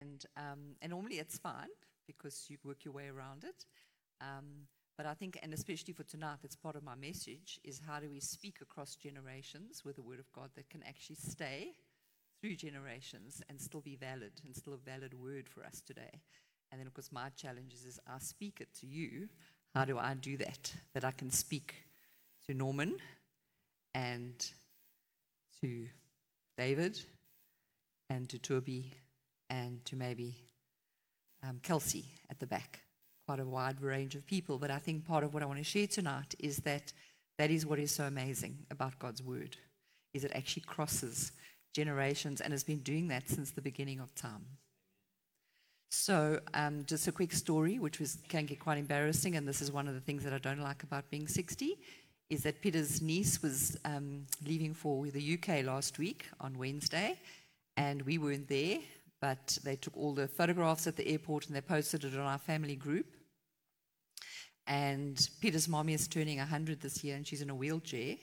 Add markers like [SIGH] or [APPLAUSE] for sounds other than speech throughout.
And, um, and normally it's fine because you work your way around it. Um, but I think, and especially for tonight, that's part of my message, is how do we speak across generations with the Word of God that can actually stay through generations and still be valid and still a valid word for us today. And then, of course, my challenge is, is I speak it to you. How do I do that? That I can speak to Norman and to David and to Toby and to maybe um, Kelsey at the back. Quite a wide range of people. But I think part of what I want to share tonight is that that is what is so amazing about God's word, is it actually crosses generations and has been doing that since the beginning of time. So, um, just a quick story, which was, can get quite embarrassing, and this is one of the things that I don't like about being 60, is that Peter's niece was um, leaving for the UK last week on Wednesday, and we weren't there, but they took all the photographs at the airport and they posted it on our family group. And Peter's mommy is turning 100 this year, and she's in a wheelchair,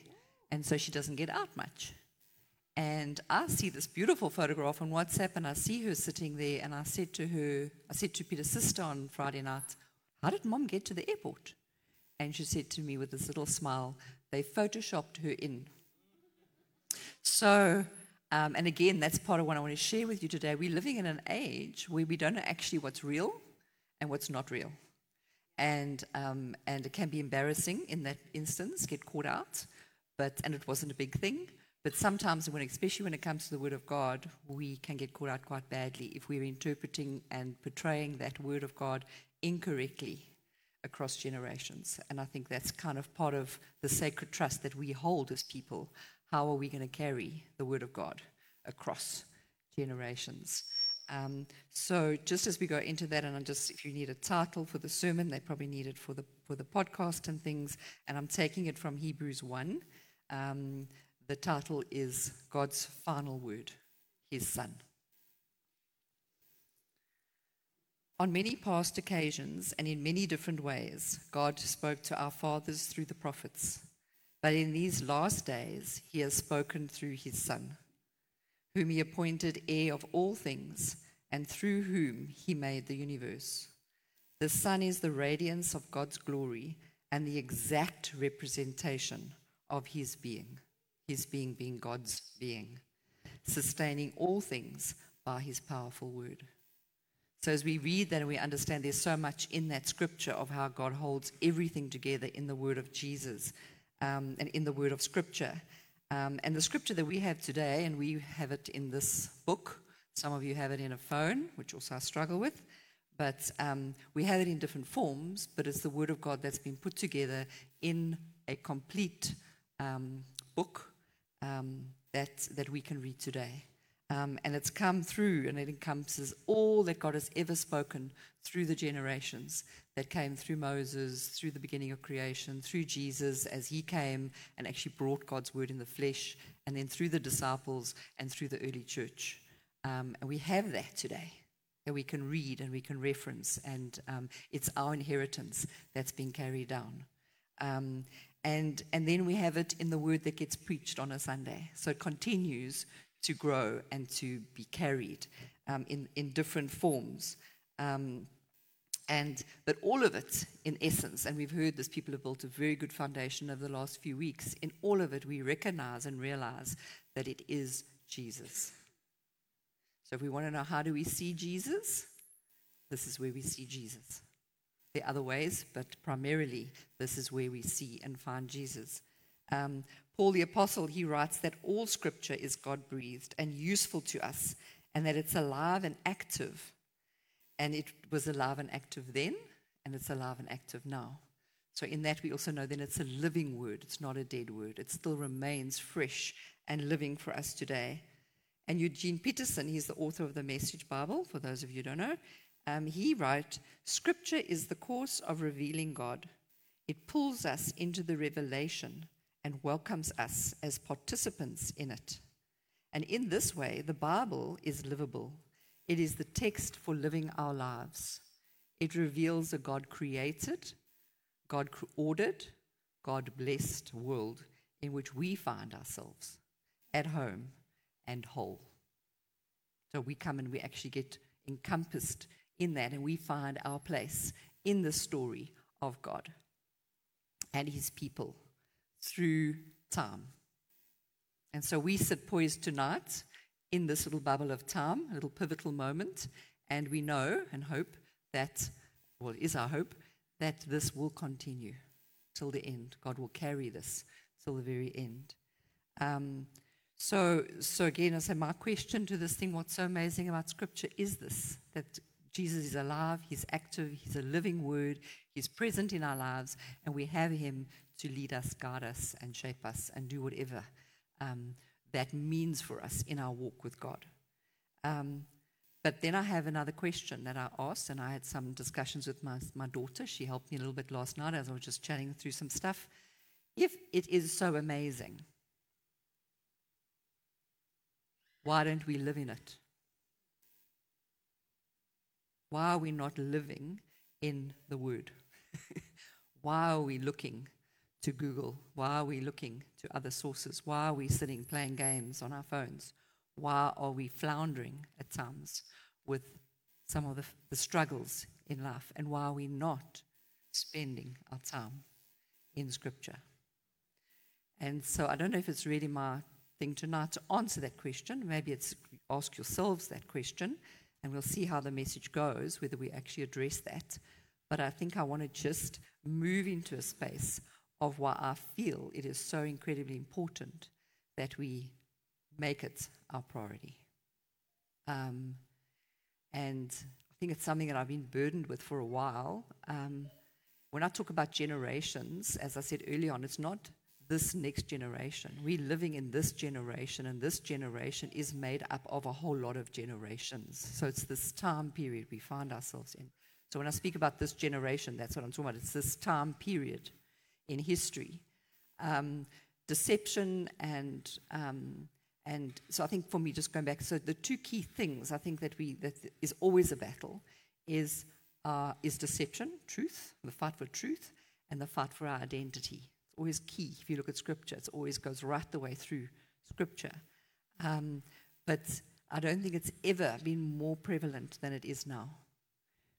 and so she doesn't get out much. And I see this beautiful photograph on WhatsApp, and I see her sitting there. And I said to her, I said to Peter's sister on Friday night, How did mom get to the airport? And she said to me with this little smile, They photoshopped her in. So, um, and again, that's part of what I want to share with you today. We're living in an age where we don't know actually what's real and what's not real. And, um, and it can be embarrassing in that instance, get caught out, but, and it wasn't a big thing. But sometimes, when, especially when it comes to the Word of God, we can get caught out quite badly if we're interpreting and portraying that Word of God incorrectly across generations. And I think that's kind of part of the sacred trust that we hold as people. How are we going to carry the Word of God across generations? Um, so just as we go into that, and I'm just if you need a title for the sermon, they probably need it for the for the podcast and things. And I'm taking it from Hebrews one. Um, the title is God's Final Word, His Son. On many past occasions and in many different ways, God spoke to our fathers through the prophets. But in these last days, He has spoken through His Son, whom He appointed heir of all things, and through whom He made the universe. The Son is the radiance of God's glory and the exact representation of His being his being being God's being, sustaining all things by his powerful word. So, as we read that and we understand there's so much in that scripture of how God holds everything together in the word of Jesus and in the word of scripture. Um, and the scripture that we have today, and we have it in this book, some of you have it in a phone, which also I struggle with, but um, we have it in different forms, but it's the word of God that's been put together in a complete um, book um, that, that we can read today. Um, and it's come through and it encompasses all that God has ever spoken through the generations that came through Moses, through the beginning of creation, through Jesus as he came and actually brought God's word in the flesh, and then through the disciples and through the early church. Um, and we have that today that we can read and we can reference, and um, it's our inheritance that's being carried down. Um, and, and then we have it in the word that gets preached on a Sunday. So it continues to grow and to be carried um, in, in different forms. Um, and but all of it, in essence, and we've heard this, people have built a very good foundation over the last few weeks. In all of it, we recognize and realize that it is Jesus. So if we want to know how do we see Jesus, this is where we see Jesus. There are other ways, but primarily this is where we see and find Jesus. Um, Paul the Apostle, he writes that all scripture is God breathed and useful to us, and that it's alive and active. And it was alive and active then, and it's alive and active now. So, in that, we also know then it's a living word, it's not a dead word. It still remains fresh and living for us today. And Eugene Peterson, he's the author of the Message Bible, for those of you who don't know, um, he wrote Scripture is the course of revealing God. It pulls us into the revelation and welcomes us as participants in it. And in this way, the Bible is livable. It is the text for living our lives. It reveals a God created, God ordered, God blessed world in which we find ourselves at home and whole. So we come and we actually get encompassed in that, and we find our place in the story of God and his people through time. And so we sit poised tonight in this little bubble of time, a little pivotal moment, and we know and hope that, well, it is our hope, that this will continue till the end. God will carry this till the very end. Um, so, so again, I say my question to this thing: What's so amazing about Scripture is this that Jesus is alive, He's active, He's a living Word, He's present in our lives, and we have Him to lead us, guide us, and shape us, and do whatever um, that means for us in our walk with God. Um, but then I have another question that I asked, and I had some discussions with my, my daughter. She helped me a little bit last night as I was just chatting through some stuff. If it is so amazing, why don't we live in it? Why are we not living in the Word? [LAUGHS] Why are we looking to Google? Why are we looking to other sources? Why are we sitting playing games on our phones? Why are we floundering at times with some of the, the struggles in life? And why are we not spending our time in Scripture? And so I don't know if it's really my thing tonight to answer that question. Maybe it's ask yourselves that question, and we'll see how the message goes, whether we actually address that. But I think I want to just move into a space of why I feel it is so incredibly important that we make it our priority. Um, and I think it's something that I've been burdened with for a while. Um, when I talk about generations, as I said early on, it's not this next generation. We're living in this generation, and this generation is made up of a whole lot of generations. So it's this time period we find ourselves in. So when I speak about this generation, that's what I'm talking about. It's this time period in history. Um, deception and um, and so I think for me, just going back, so the two key things I think that we that is always a battle is uh, is deception, truth, the fight for truth, and the fight for our identity. It's always key. If you look at Scripture, it always goes right the way through Scripture. Um, but I don't think it's ever been more prevalent than it is now,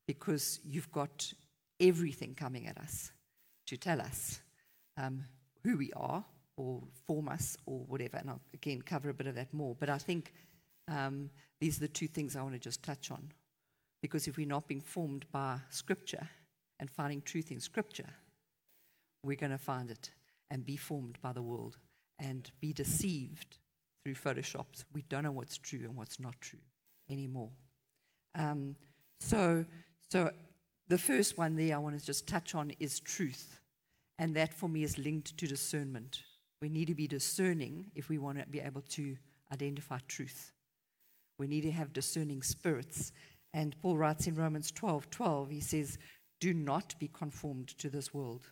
because you've got everything coming at us to tell us um, who we are or form us or whatever. And I'll again cover a bit of that more. But I think um, these are the two things I want to just touch on. Because if we're not being formed by Scripture and finding truth in Scripture, we're going to find it and be formed by the world and be deceived through Photoshop. We don't know what's true and what's not true anymore. Um, so, so the first one there I want to just touch on is truth. And that for me is linked to discernment. We need to be discerning if we want to be able to identify truth. We need to have discerning spirits. And Paul writes in Romans 12 12, he says, Do not be conformed to this world,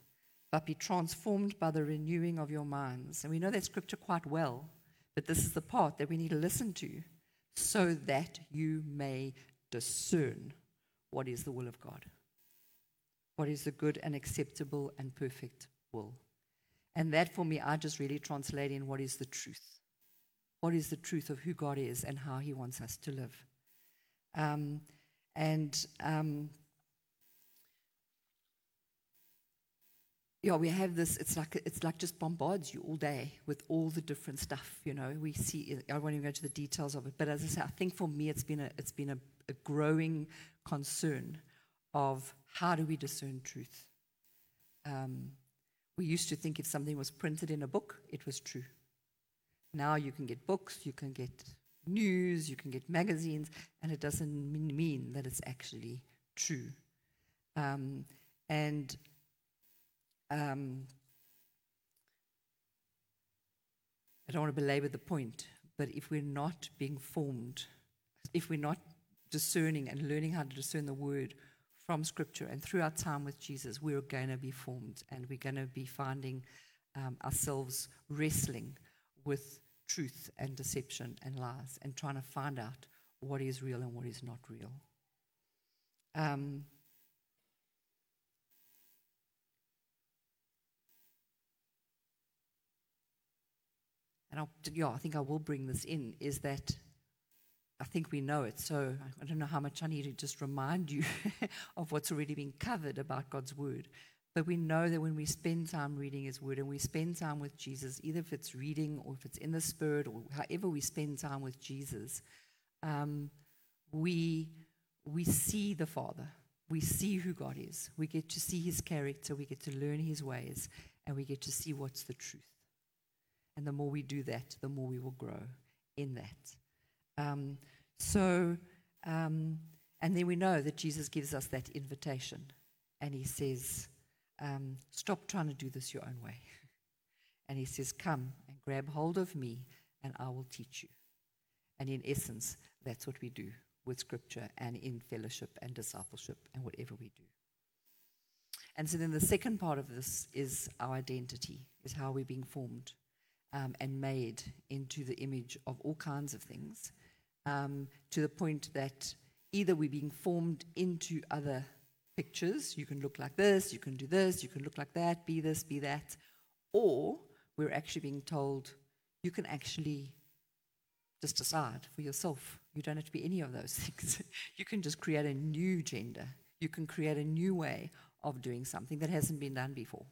but be transformed by the renewing of your minds. And we know that scripture quite well, but this is the part that we need to listen to so that you may discern what is the will of God what is the good and acceptable and perfect will. And that for me, I just really translate in what is the truth. What is the truth of who God is and how He wants us to live. Um, and um, yeah, we have this. It's like it's like just bombards you all day with all the different stuff. You know, we see. I won't even go to the details of it, but as I say, I think for me, it's been a it's been a, a growing concern of how do we discern truth? Um, we used to think if something was printed in a book, it was true. Now you can get books, you can get news, you can get magazines, and it doesn't mean that it's actually true. Um, and um, I don't want to belabor the point, but if we're not being formed, if we're not discerning and learning how to discern the word, from Scripture and through our time with Jesus, we're going to be formed and we're going to be finding um, ourselves wrestling with truth and deception and lies and trying to find out what is real and what is not real. Um, and I'll, yeah, I think I will bring this in is that I think we know it. So I don't know how much I need to just remind you [LAUGHS] of what's already been covered about God's word. But we know that when we spend time reading His Word and we spend time with Jesus, either if it's reading or if it's in the Spirit or however we spend time with Jesus, um, we, we see the Father. We see who God is. We get to see His character. We get to learn His ways. And we get to see what's the truth. And the more we do that, the more we will grow in that. Um, so, um, and then we know that Jesus gives us that invitation. And He says, um, stop trying to do this your own way. [LAUGHS] And he says, Come and grab hold of me, and I will teach you. And in essence, that's what we do with scripture and in fellowship and discipleship and whatever we do. And so then the second part of this is our identity, is how we're being formed um, and made into the image of all kinds of things, um, to the point that either we're being formed into other pictures. You can look like this, you can do this, you can look like that, be this, be that. Or we're actually being told you can actually just decide for yourself. You don't have to be any of those [LAUGHS] things. you can just create a new gender. You can create a new way of doing something that hasn't been done before.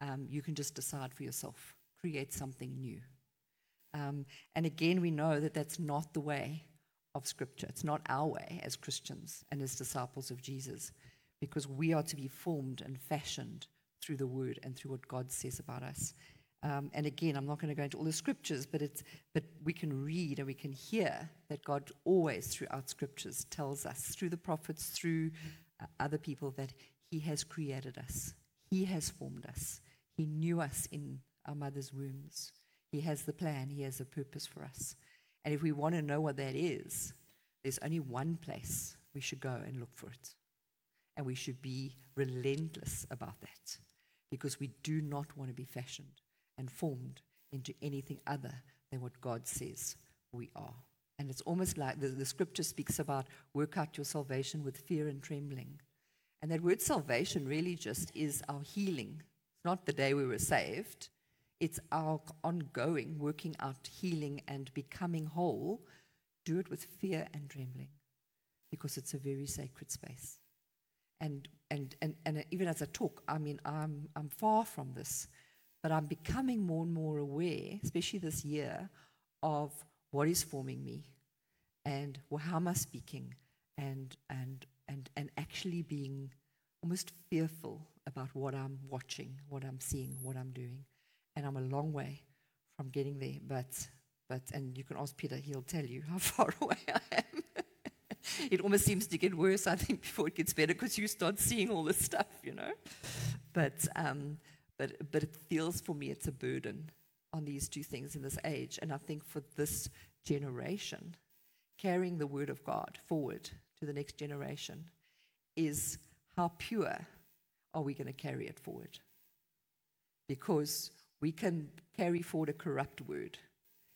Um, you can just decide for yourself, create something new. Um, and again, we know that that's not the way of Scripture. It's not our way as Christians and as disciples of Jesus because we are to be formed and fashioned through the word and through what God says about us. Um, and again, I'm not going to go into all the scriptures, but it's but we can read and we can hear that God always throughout scriptures tells us through the prophets, through uh, other people that He has created us, He has formed us, He knew us in our mother's wombs. He has the plan, He has a purpose for us. And if we want to know what that is, there's only one place we should go and look for it. And we should be relentless about that because we do not want to be fashioned and formed into anything other than what God says we are. And it's almost like the, the scripture speaks about work out your salvation with fear and trembling. And that word salvation really just is our healing. It's not the day we were saved, it's our ongoing working out healing and becoming whole. Do it with fear and trembling because it's a very sacred space and, and, and, and even as I talk, I mean, I'm, I'm far from this, but I'm becoming more and more aware, especially this year, of what is forming me and how am I speaking and, and, and, and actually being almost fearful about what I'm watching, what I'm seeing, what I'm doing. And I'm a long way from getting there, but, but and you can ask Peter, he'll tell you how [LAUGHS] far [LAUGHS] away I am it almost seems to get worse, I think, before it gets better because you start seeing all this stuff, you know. But, um, but, but it feels for me it's a burden on these two things in this age. And I think for this generation, carrying the word of God forward to the next generation is how pure are we going to carry it forward? Because we can carry forward a corrupt word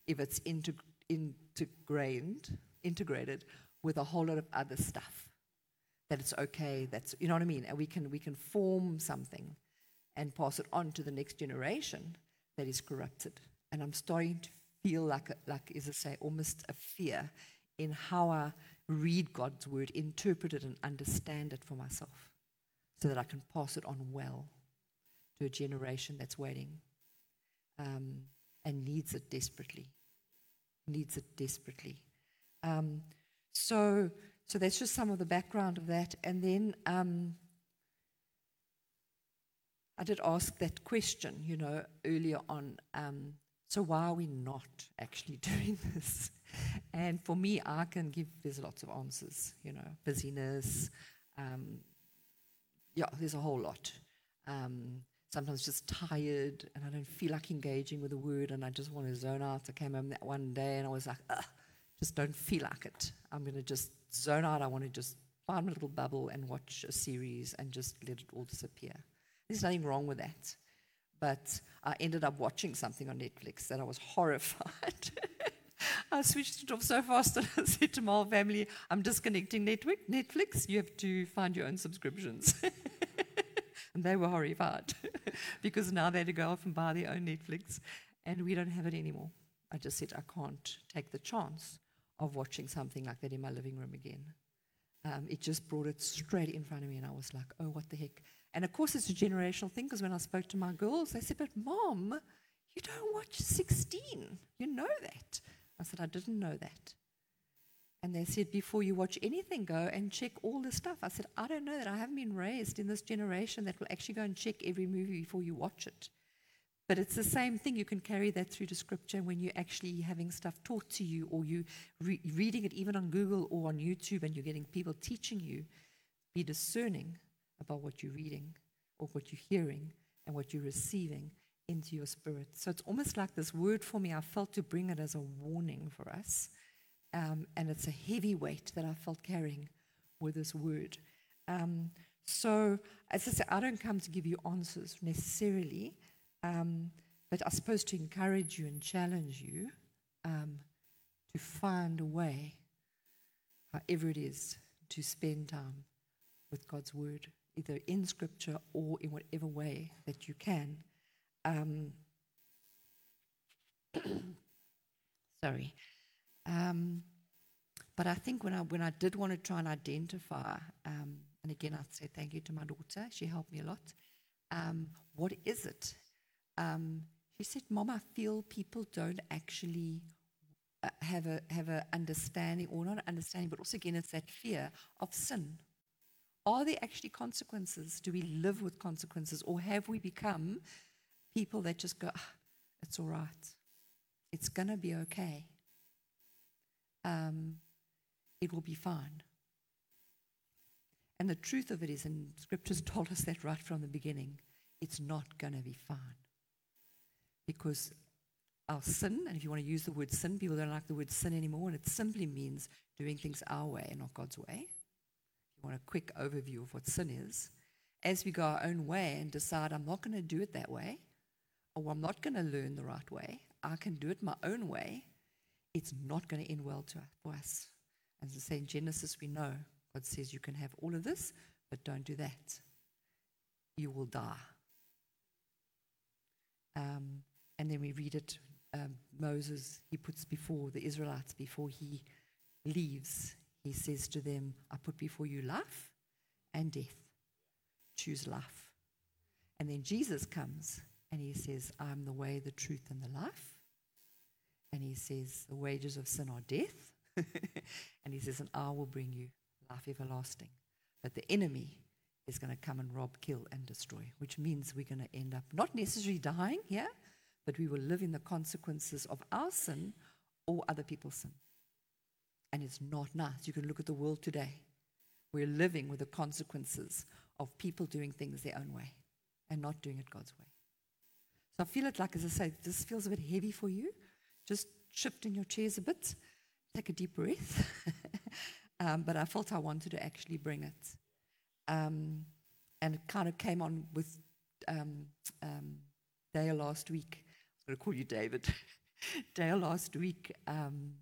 if it's integ- integrated, integrated with a whole lot of other stuff. That it's okay, that's, you know what I mean? And we can, we can form something and pass it on to the next generation that is corrupted. And I'm starting to feel like, like is it say, almost a fear in how I read God's word, interpret it, and understand it for myself so that I can pass it on well to a generation that's waiting um, and needs it desperately. Needs it desperately. Um, so, so that's just some of the background of that. And then um, I did ask that question, you know, earlier on. Um, so why are we not actually [LAUGHS] doing this? And for me, I can give, there's lots of answers, you know, busyness. Um, yeah, there's a whole lot. Um, sometimes just tired and I don't feel like engaging with the word and I just want to zone out. I came home that one day and I was like, just don't feel like it. I'm going to just zone out. I want to just find my little bubble and watch a series and just let it all disappear. There's nothing wrong with that. But I ended up watching something on Netflix that I was [LAUGHS] horrified. I switched it off so fast that I said to my whole family, I'm disconnecting Netflix. You have to find your own subscriptions. [LAUGHS] and they were horrified [LAUGHS] because now they had to go off and buy their own Netflix, and we don't have it anymore. I just said, I can't take the chance of watching something like that in my living room again. Um, it just brought it straight in front of me, and I was like, oh, what the heck? And of course, it's a generational thing because when I spoke to my girls, they said, but mom, you don't watch 16. You know that. I said, I didn't know that. And they said, before you watch anything, go and check all the stuff. I said, I don't know that. I haven't been raised in this generation that will actually go and check every movie before you watch it. But it's the same thing. You can carry that through to scripture when you're actually having stuff taught to you, or you re- reading it even on Google or on YouTube, and you're getting people teaching you. Be discerning about what you're reading, or what you're hearing, and what you're receiving into your spirit. So it's almost like this word for me. I felt to bring it as a warning for us, um, and it's a heavy weight that I felt carrying with this word. Um, so, as I say, I don't come to give you answers necessarily. Um, but I suppose to encourage you and challenge you um, to find a way, however it is, to spend time with God's Word, either in Scripture or in whatever way that you can. Um, [COUGHS] sorry. Um, but I think when I, when I did want to try and identify, um, and again, I'd say thank you to my daughter, she helped me a lot. Um, what is it um, she said, Mom, I feel people don't actually uh, have a have a understanding, or not understanding, but also again, it's that fear of sin. Are there actually consequences? Do we live with consequences, or have we become people that just go, ah, "It's all right, it's gonna be okay, um, it will be fine." And the truth of it is, and Scriptures [LAUGHS] told us that right from the beginning, it's not going to be fine because our sin, and if you want to use the word sin, people don't like the word sin anymore, and it simply means doing things our way and not God's way. If you want a quick overview of what sin is, as we go our own way and decide, I'm not going to do it that way, or I'm not going to learn the right way, I can do it my own way, it's not going to end well to, for us. As I say in Genesis, we know God says you can have all of this, but don't do that. You will die. Um, and then we read it um, Moses, he puts before the Israelites, before he leaves, he says to them, I put before you life and death. Choose life. And then Jesus comes and he says, I'm the way, the truth, and the life. And he says, The wages of sin are death. [LAUGHS] and he says, And I will bring you life everlasting. But the enemy is going to come and rob, kill, and destroy, which means we're going to end up not necessarily dying here, yeah? but we will live in the consequences of our sin or other people's sin. And it's not nice. You can look at the world today. We're living with the consequences of people doing things their own way and not doing it God's way. So I feel it like, as I say, this feels a bit heavy for you. Just shift in your chairs a bit, take a deep breath. [LAUGHS] um, but I felt I wanted to actually bring it. Um, and it kind of came on with um, um Dale last week I'm going to call you David. [LAUGHS] Dale last week um,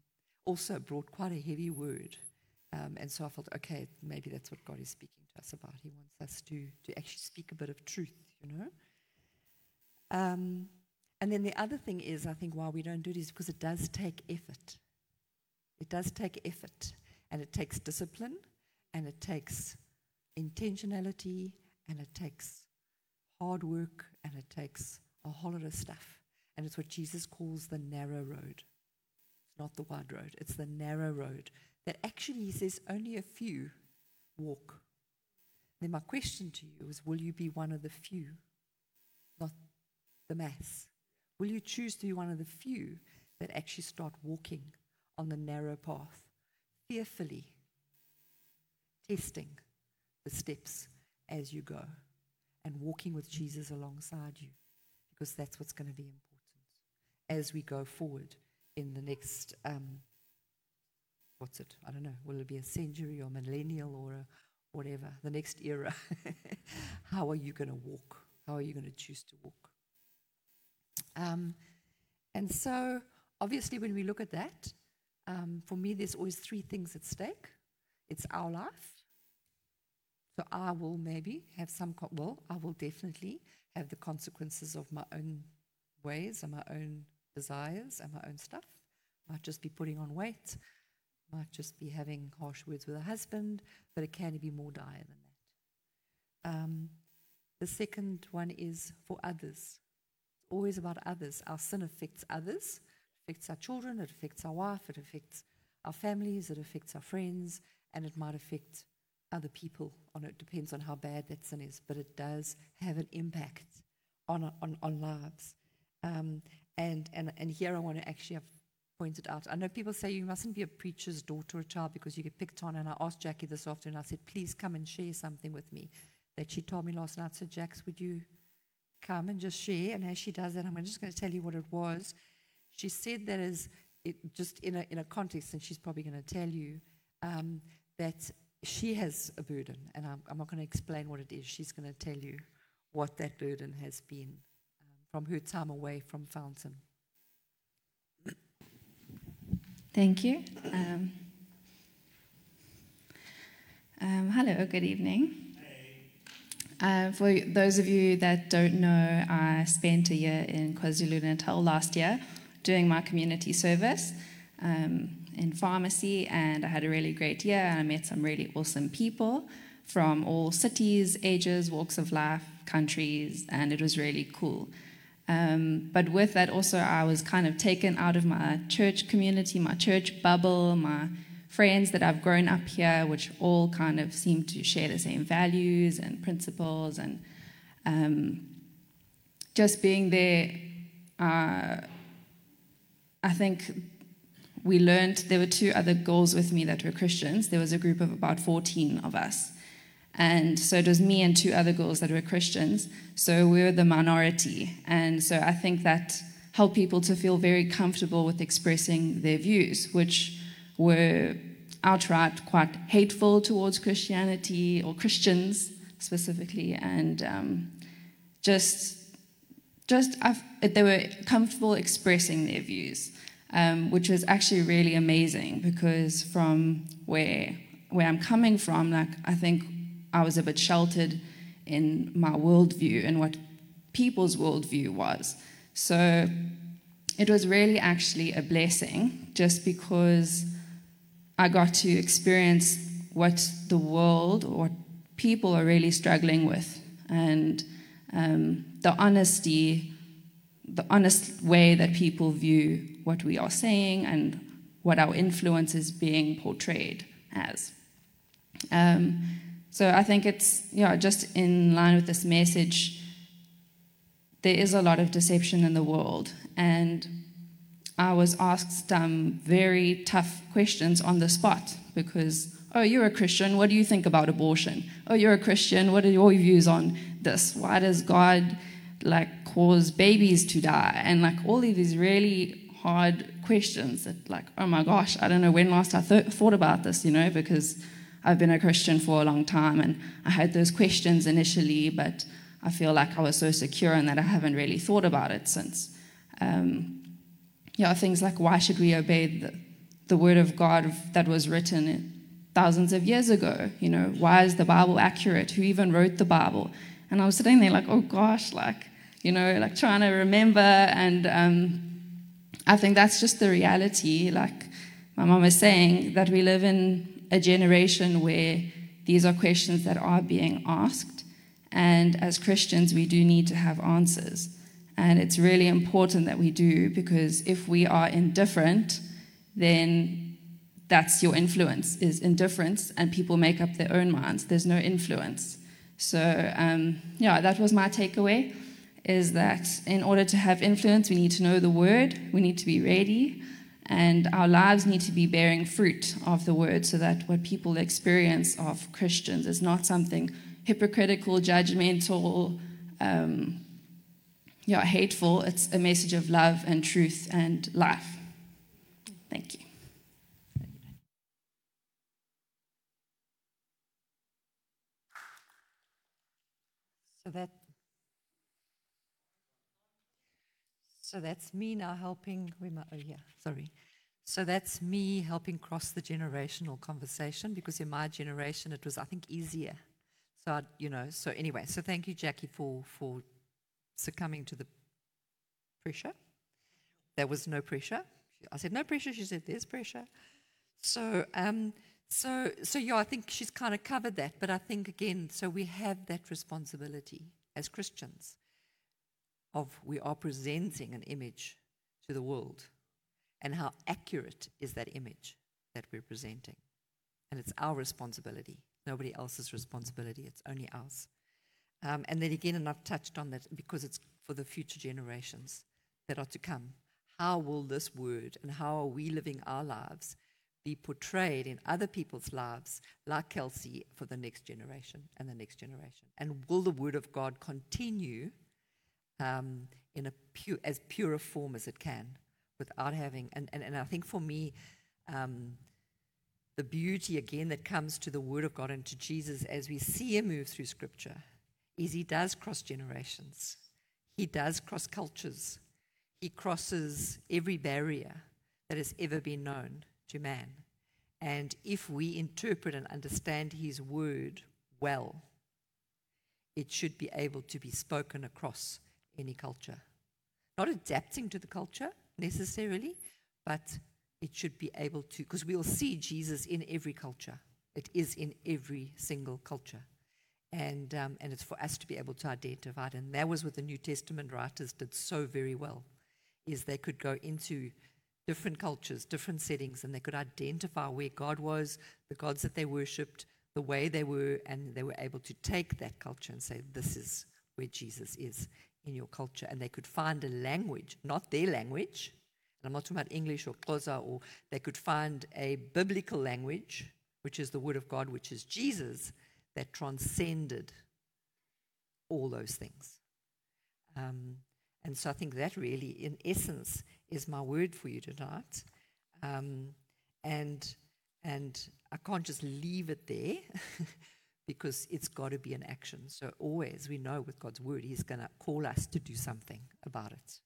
also brought quite a heavy word. Um, and so I felt, okay, maybe that's what God is speaking to us about. He wants us to, to actually speak a bit of truth, you know? And then the other thing is, I think why we don't do it is because it does take effort. It does take effort, and it takes discipline, and it takes intentionality, and it takes hard work, and it takes a whole lot of stuff. And it's what Jesus calls the narrow road. It's not the wide road, it's the narrow road that actually, he says, only a few walk. Then my question to you is will you be one of the few, not the mass? Will you choose to be one of the few that actually start walking on the narrow path, fearfully, testing the steps as you go, and walking with Jesus alongside you? Because that's what's going to be important as we go forward in the next, um, what's it? I don't know. Will it be a century or millennial or a whatever, the next era? [LAUGHS] How are you going to walk? How are you going to choose to walk? Um, and so, obviously, when we look at that, um, for me, there's always three things at stake it's our life. So, I will maybe have some, well, I will definitely have the consequences of my own ways and my own desires and my own stuff. Might just be putting on weight, Might just be having harsh words with a husband, but it can be more dire than that. Um, the second one is for others. Always about others. Our sin affects others, it affects our children, it affects our wife, it affects our families, it affects our friends, and it might affect other people. On it depends on how bad that sin is, but it does have an impact on on, on lives. Um, and, and and here I want to actually have pointed out. I know people say you mustn't be a preacher's daughter or child because you get picked on. And I asked Jackie this afternoon. I said, please come and share something with me that she told me last night. So Jax, would you come and just share? And as she does that, I'm just going to tell you what it was. She said that is it just in a in a context, and she's probably going to tell you um, that she has a burden, and I'm, I'm not going to explain what it is. She's going to tell you what that burden has been um, from her time away from Fountain. Thank you. Um, um, hello, good evening. Uh, for those of you that don't know, I spent a year in KwaZulu Natal last year doing my community service. Um, in pharmacy, and I had a really great year. And I met some really awesome people from all cities, ages, walks of life, countries, and it was really cool. Um, but with that, also, I was kind of taken out of my church community, my church bubble, my friends that I've grown up here, which all kind of seem to share the same values and principles. And um, just being there, uh, I think we learned there were two other girls with me that were Christians. There was a group of about 14 of us. And so it was me and two other girls that were Christians. So we were the minority. And so I think that helped people to feel very comfortable with expressing their views, which were outright quite hateful towards Christianity or Christians specifically. And um, just, just they were comfortable expressing their views um, which was actually really amazing because from where where I'm coming from, like I think I was a bit sheltered in my worldview and what people's worldview was. So it was really actually a blessing just because I got to experience what the world or people are really struggling with and um, the honesty, the honest way that people view what we are saying and what our influence is being portrayed as. Um, so I think it's yeah, just in line with this message. There is a lot of deception in the world, and I was asked some very tough questions on the spot because, oh, you're a Christian. What do you think about abortion? Oh, you're a Christian. What are your views on this? Why does God like cause babies to die? And like all of these really hard questions that, like, oh my gosh, I don't know when last I th- thought about this, you know, because I've been a Christian for a long time and I had those questions initially, but I feel like I was so secure in that I haven't really thought about it since. Um, yeah, things like why should we obey the, the word of God that was written thousands of years ago? You know, why is the Bible accurate? Who even wrote the Bible? And I was sitting there like, oh gosh, like, you know, like trying to remember and um, I think that's just the reality. Like my mom is saying, that we live in a generation where these are questions that are being asked. And as Christians, we do need to have answers. And it's really important that we do because if we are indifferent, then that's your influence is indifference and people make up their own minds. There's no influence. So um, yeah that was my takeaway is that in order to have influence, we need to know the word, we need to be ready, and our lives need to be bearing fruit of the word so that what people experience of Christians is not something hypocritical, judgmental, um, yeah, hateful. It's a message of love and truth and life. Thank you. So that So that's me now helping. Am Oh, yeah, sorry. So that's me helping cross the generational conversation because in my generation it was, I think, easier. So, I, you know, so anyway, so thank you, Jackie, for, for succumbing to the pressure. There was no pressure. I said, no pressure. She said, there's pressure. So, um, so, so yeah, I think she's kind of covered that. But I think again, so we have that responsibility as Christians of we are presenting an image to the world, and how accurate is that image that we're presenting, and it's our responsibility, nobody else's responsibility. It's only ours. Um, and then again, and I've touched on that because it's for the future generations that are to come. How will this word and how are we living our lives be portrayed in other people's lives, like Kelsey, for the next generation and the next generation? And will the word of God continue um, in a as pure a form as it can without having, and, and, and I think for me, um, the beauty again that comes to the word of God and to Jesus as we see him move through scripture is he does cross generations. He does cross cultures. He crosses every barrier that has ever been known to man. And if we interpret and understand his word well, it should be able to be spoken across any culture. Not adapting to the culture necessarily, but it should be able to, because we'll see Jesus in every culture. It is in every single culture and, um, and it's for us to be able to identify it. And that was what the New Testament writers did so very well, is they could go into different cultures, different settings, and they could identify where God was, the gods that they worshipped, the way they were, and they were able to take that culture and say, this is where Jesus is in your culture. And they could find a language, not their language, and I'm not talking about English or Xhosa, or they could find a biblical language, which is the Word of God, which is Jesus, that transcended all those things. Um, and so I think that really, in essence, is my word for you tonight. Um, and, and I can't just leave it there [LAUGHS] because it's got to be an action. So always we know with God's word, He's going to call us to do something about it.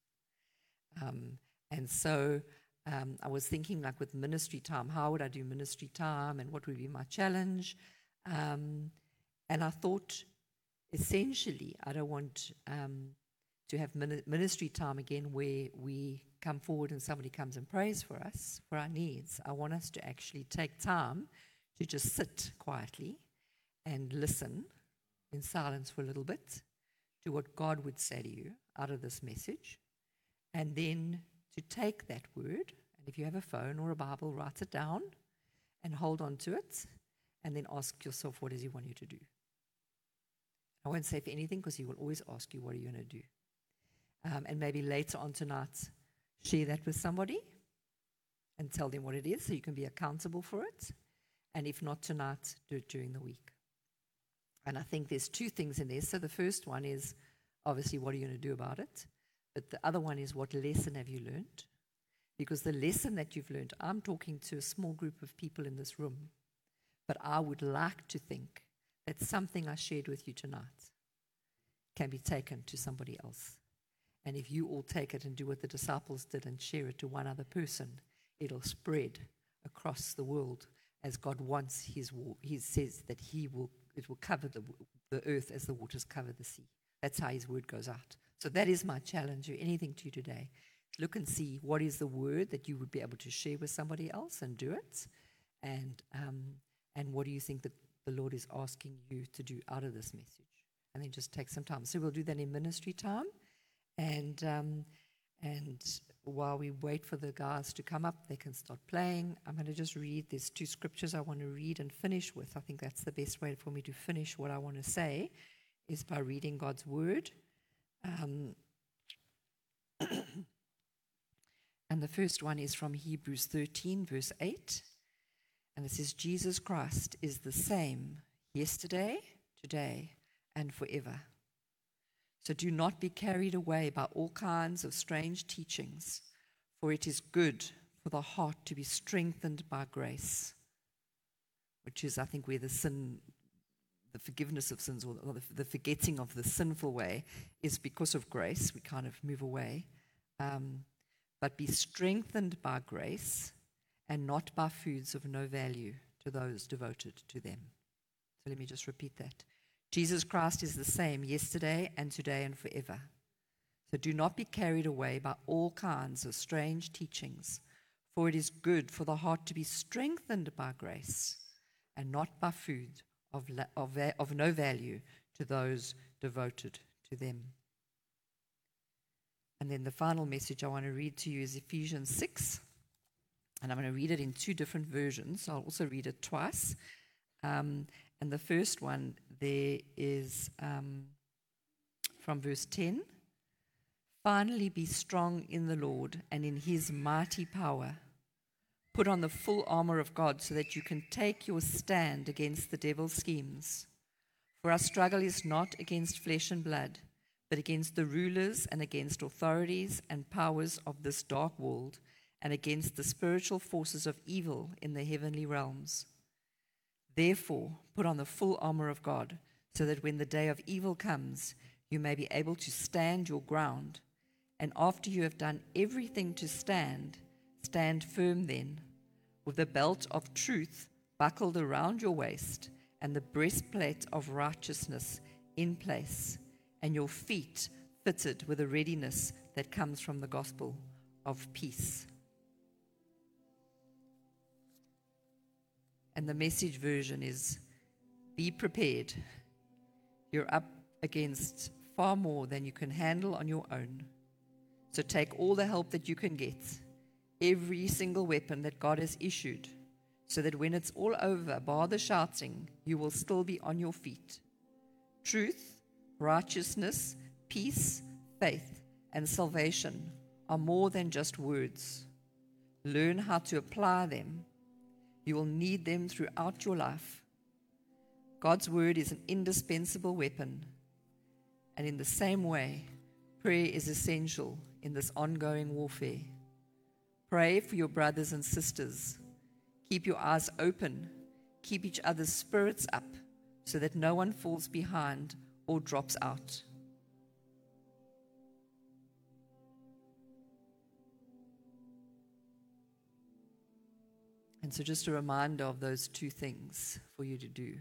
Um, and so um, I was thinking, like with ministry time, how would I do ministry time and what would be my challenge? Um, and I thought, essentially, I don't want um, to have ministry time again where we come forward and somebody comes and prays for us, for our needs. I want us to actually take time to just sit quietly and listen in silence for a little bit to what God would say to you out of this message. And then to take that word, and if you have a phone or a Bible, write it down and hold on to it, and then ask yourself, what does He want you to do? I won't say for anything because he will always ask you, What are you going to do? Um, and maybe later on tonight, share that with somebody and tell them what it is so you can be accountable for it. And if not tonight, do it during the week. And I think there's two things in there. So the first one is obviously, what are you going to do about it? But the other one is, what lesson have you learned? Because the lesson that you've learned, I'm talking to a small group of people in this room, but I would like to think that something I shared with you tonight can be taken to somebody else. And if you all take it and do what the disciples did and share it to one other person, it'll spread across the world as God wants his He says that he will it will cover the, the earth as the waters cover the sea. That's how his word goes out. So that is my challenge or anything to you today. Look and see what is the word that you would be able to share with somebody else and do it. And um, and what do you think that the Lord is asking you to do out of this message. And then just take some time. So we'll do that in ministry time. And, um, and while we wait for the guys to come up, they can start playing. I'm going to just read. There's two scriptures I want to read and finish with. I think that's the best way for me to finish what I want to say is by reading God's word. Um, [COUGHS] and the first one is from Hebrews 13, verse 8. And it says, Jesus Christ is the same yesterday, today, and forever. So do not be carried away by all kinds of strange teachings, for it is good for the heart to be strengthened by grace, which is, I think, where the sin, the forgiveness of sins, or the, forgetting of the sinful way is because of grace. We kind of move away. Um, but be strengthened by grace and not by foods of no value to those devoted to them. So let me just repeat that. Jesus Christ is the same yesterday and today and forever. So do not be carried away by all kinds of strange teachings, For it is good for the heart to be strengthened by grace and not by food of, of, of no value to those devoted to them. And then the final message I want to read to you is Ephesians 6. And I'm going to read it in two different versions. I'll also read it twice. Um, and the first one there is um, from verse 10. Finally, be strong in the Lord and in his mighty power. Put on the full armor of God so that you can take your stand against the devil's schemes. For our struggle is not against flesh and blood, but against the rulers and against authorities and powers of this dark world, and against the spiritual forces of evil in the heavenly realms. Therefore, put on the full armor of God, so that when the day of evil comes, you may be able to stand your ground. And after you have done everything to stand, stand firm then, with the belt of truth buckled around your waist, and the breastplate of righteousness in place, and your feet fitted with a readiness that comes from the gospel of peace. And the message version is Be prepared. You're up against far more than you can handle on your own. So take all the help that you can get, every single weapon that God has issued, so that when it's all over, bar the shouting, you will still be on your feet. Truth, righteousness, peace, faith, and salvation are more than just words. Learn how to apply them. You will need them throughout your life. God's word is an indispensable weapon. And in the same way, prayer is essential in this ongoing warfare. Pray for your brothers and sisters. Keep your eyes open. Keep each other's spirits up so that no one falls behind or drops out. And so, just a reminder of those two things for you to do.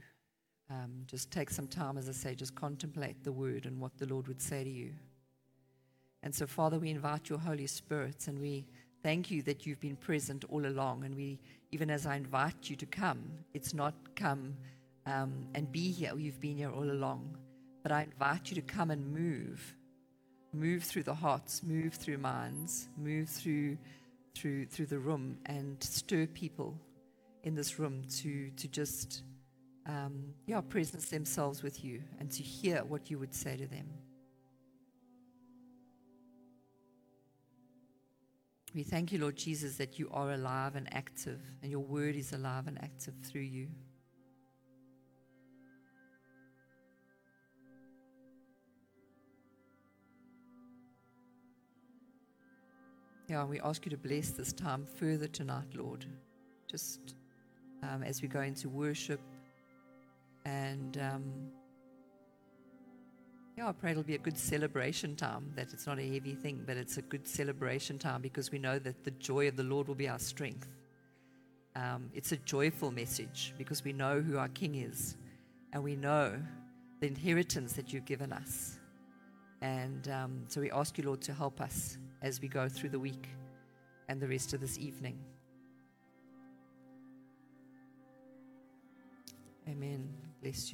Um, just take some time, as I say, just contemplate the word and what the Lord would say to you. And so, Father, we invite your Holy Spirit and we thank you that you've been present all along. And we, even as I invite you to come, it's not come um, and be here, you've been here all along. But I invite you to come and move. Move through the hearts, move through minds, move through through through the room and stir people in this room to to just um, yeah presence themselves with you and to hear what you would say to them. We thank you, Lord Jesus, that you are alive and active, and your word is alive and active through you. Yeah, and we ask you to bless this time further tonight, Lord. Just um, as we go into worship. And um, yeah, I pray it'll be a good celebration time, that it's not a heavy thing, but it's a good celebration time because we know that the joy of the Lord will be our strength. Um, it's a joyful message because we know who our King is and we know the inheritance that you've given us. And um, so we ask you, Lord, to help us as we go through the week and the rest of this evening. Amen. Bless you.